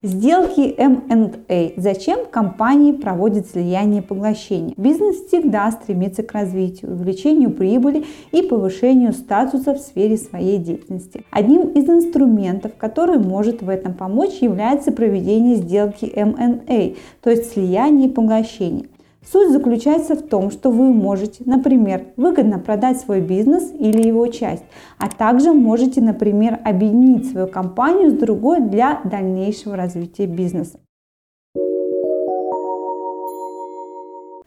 Сделки M&A. Зачем компании проводят слияние и поглощение? Бизнес всегда стремится к развитию, увеличению прибыли и повышению статуса в сфере своей деятельности. Одним из инструментов, который может в этом помочь, является проведение сделки M&A, то есть слияние и поглощение. Суть заключается в том, что вы можете, например, выгодно продать свой бизнес или его часть, а также можете, например, объединить свою компанию с другой для дальнейшего развития бизнеса.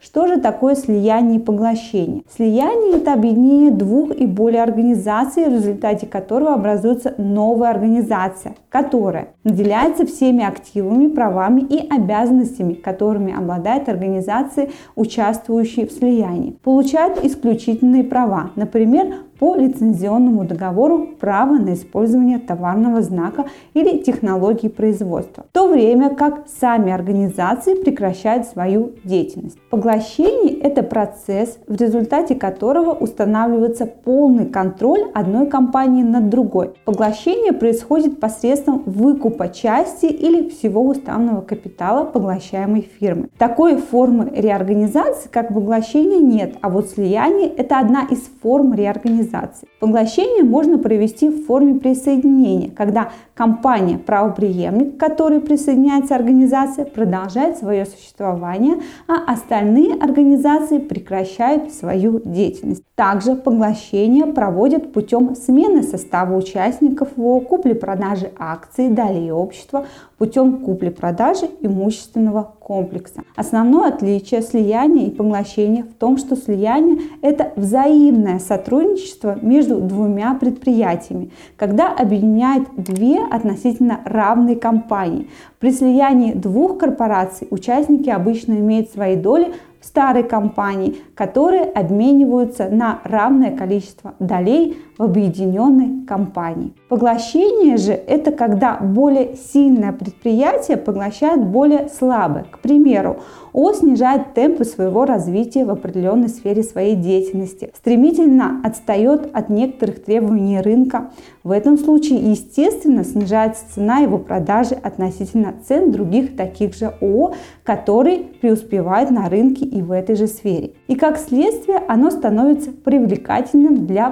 Что же такое слияние и поглощение? Слияние – это объединение двух и более организаций, в результате которого образуется новая организация, которая наделяется всеми активами, правами и обязанностями, которыми обладает организация, участвующая в слиянии. Получает исключительные права, например, по лицензионному договору право на использование товарного знака или технологии производства, в то время как сами организации прекращают свою деятельность. Поглощение – это процесс, в результате которого устанавливается полный контроль одной компании над другой. Поглощение происходит посредством выкупа части или всего уставного капитала поглощаемой фирмы. Такой формы реорганизации, как поглощение, нет, а вот слияние – это одна из форм реорганизации организации. Поглощение можно провести в форме присоединения, когда компания правоприемник, к которой присоединяется организация, продолжает свое существование, а остальные организации прекращают свою деятельность. Также поглощение проводят путем смены состава участников ВО, купли-продажи акций, далее общества, путем купли-продажи имущественного комплекса. Основное отличие слияния и поглощения в том, что слияние – это взаимное сотрудничество между двумя предприятиями, когда объединяет две относительно равные компании. При слиянии двух корпораций участники обычно имеют свои доли старой компании, которые обмениваются на равное количество долей в объединенной компании. Поглощение же это когда более сильное предприятие поглощает более слабое. К примеру, ООО снижает темпы своего развития в определенной сфере своей деятельности, стремительно отстает от некоторых требований рынка. В этом случае, естественно, снижается цена его продажи относительно цен других таких же ООО, которые преуспевают на рынке и в этой же сфере. И как следствие оно становится привлекательным для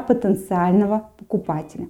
потенциального покупателя.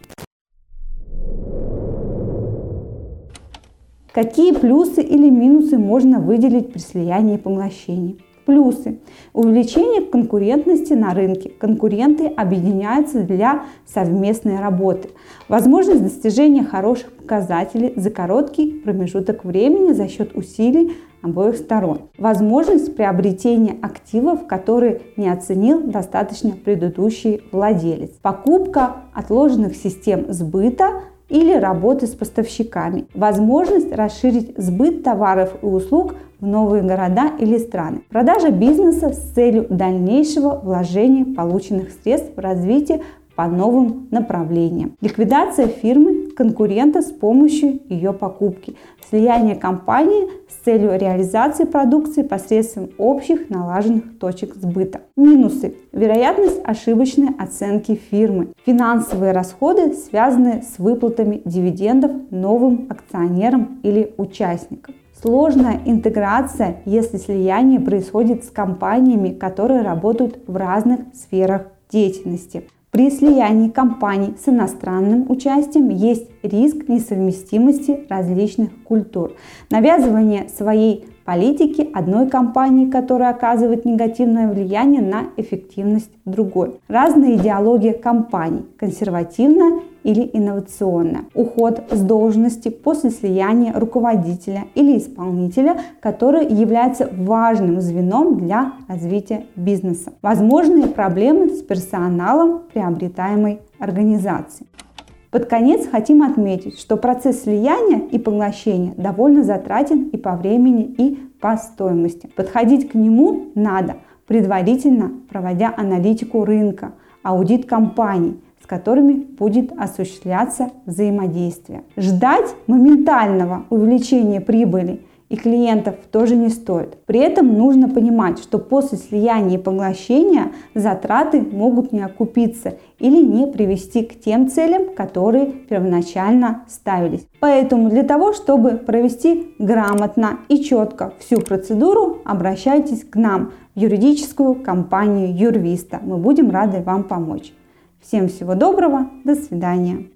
Какие плюсы или минусы можно выделить при слиянии и поглощении? Плюсы. Увеличение конкурентности на рынке. Конкуренты объединяются для совместной работы. Возможность достижения хороших показателей за короткий промежуток времени за счет усилий обоих сторон. Возможность приобретения активов, которые не оценил достаточно предыдущий владелец. Покупка отложенных систем сбыта или работы с поставщиками. Возможность расширить сбыт товаров и услуг в новые города или страны. Продажа бизнеса с целью дальнейшего вложения полученных средств в развитие по новым направлениям. Ликвидация фирмы конкурента с помощью ее покупки. Слияние компании с целью реализации продукции посредством общих налаженных точек сбыта. Минусы. Вероятность ошибочной оценки фирмы. Финансовые расходы, связанные с выплатами дивидендов новым акционерам или участникам. Сложная интеграция, если слияние происходит с компаниями, которые работают в разных сферах деятельности. При слиянии компаний с иностранным участием есть риск несовместимости различных культур. Навязывание своей политики одной компании, которая оказывает негативное влияние на эффективность другой. Разные идеологии компаний – консервативная или инновационная. Уход с должности после слияния руководителя или исполнителя, который является важным звеном для развития бизнеса. Возможные проблемы с персоналом приобретаемой организации. Под конец хотим отметить, что процесс слияния и поглощения довольно затратен и по времени, и по стоимости. Подходить к нему надо, предварительно проводя аналитику рынка, аудит компаний, которыми будет осуществляться взаимодействие. Ждать моментального увеличения прибыли и клиентов тоже не стоит. При этом нужно понимать, что после слияния и поглощения затраты могут не окупиться или не привести к тем целям, которые первоначально ставились. Поэтому для того, чтобы провести грамотно и четко всю процедуру, обращайтесь к нам в юридическую компанию Юрвиста. Мы будем рады вам помочь. Всем всего доброго, до свидания.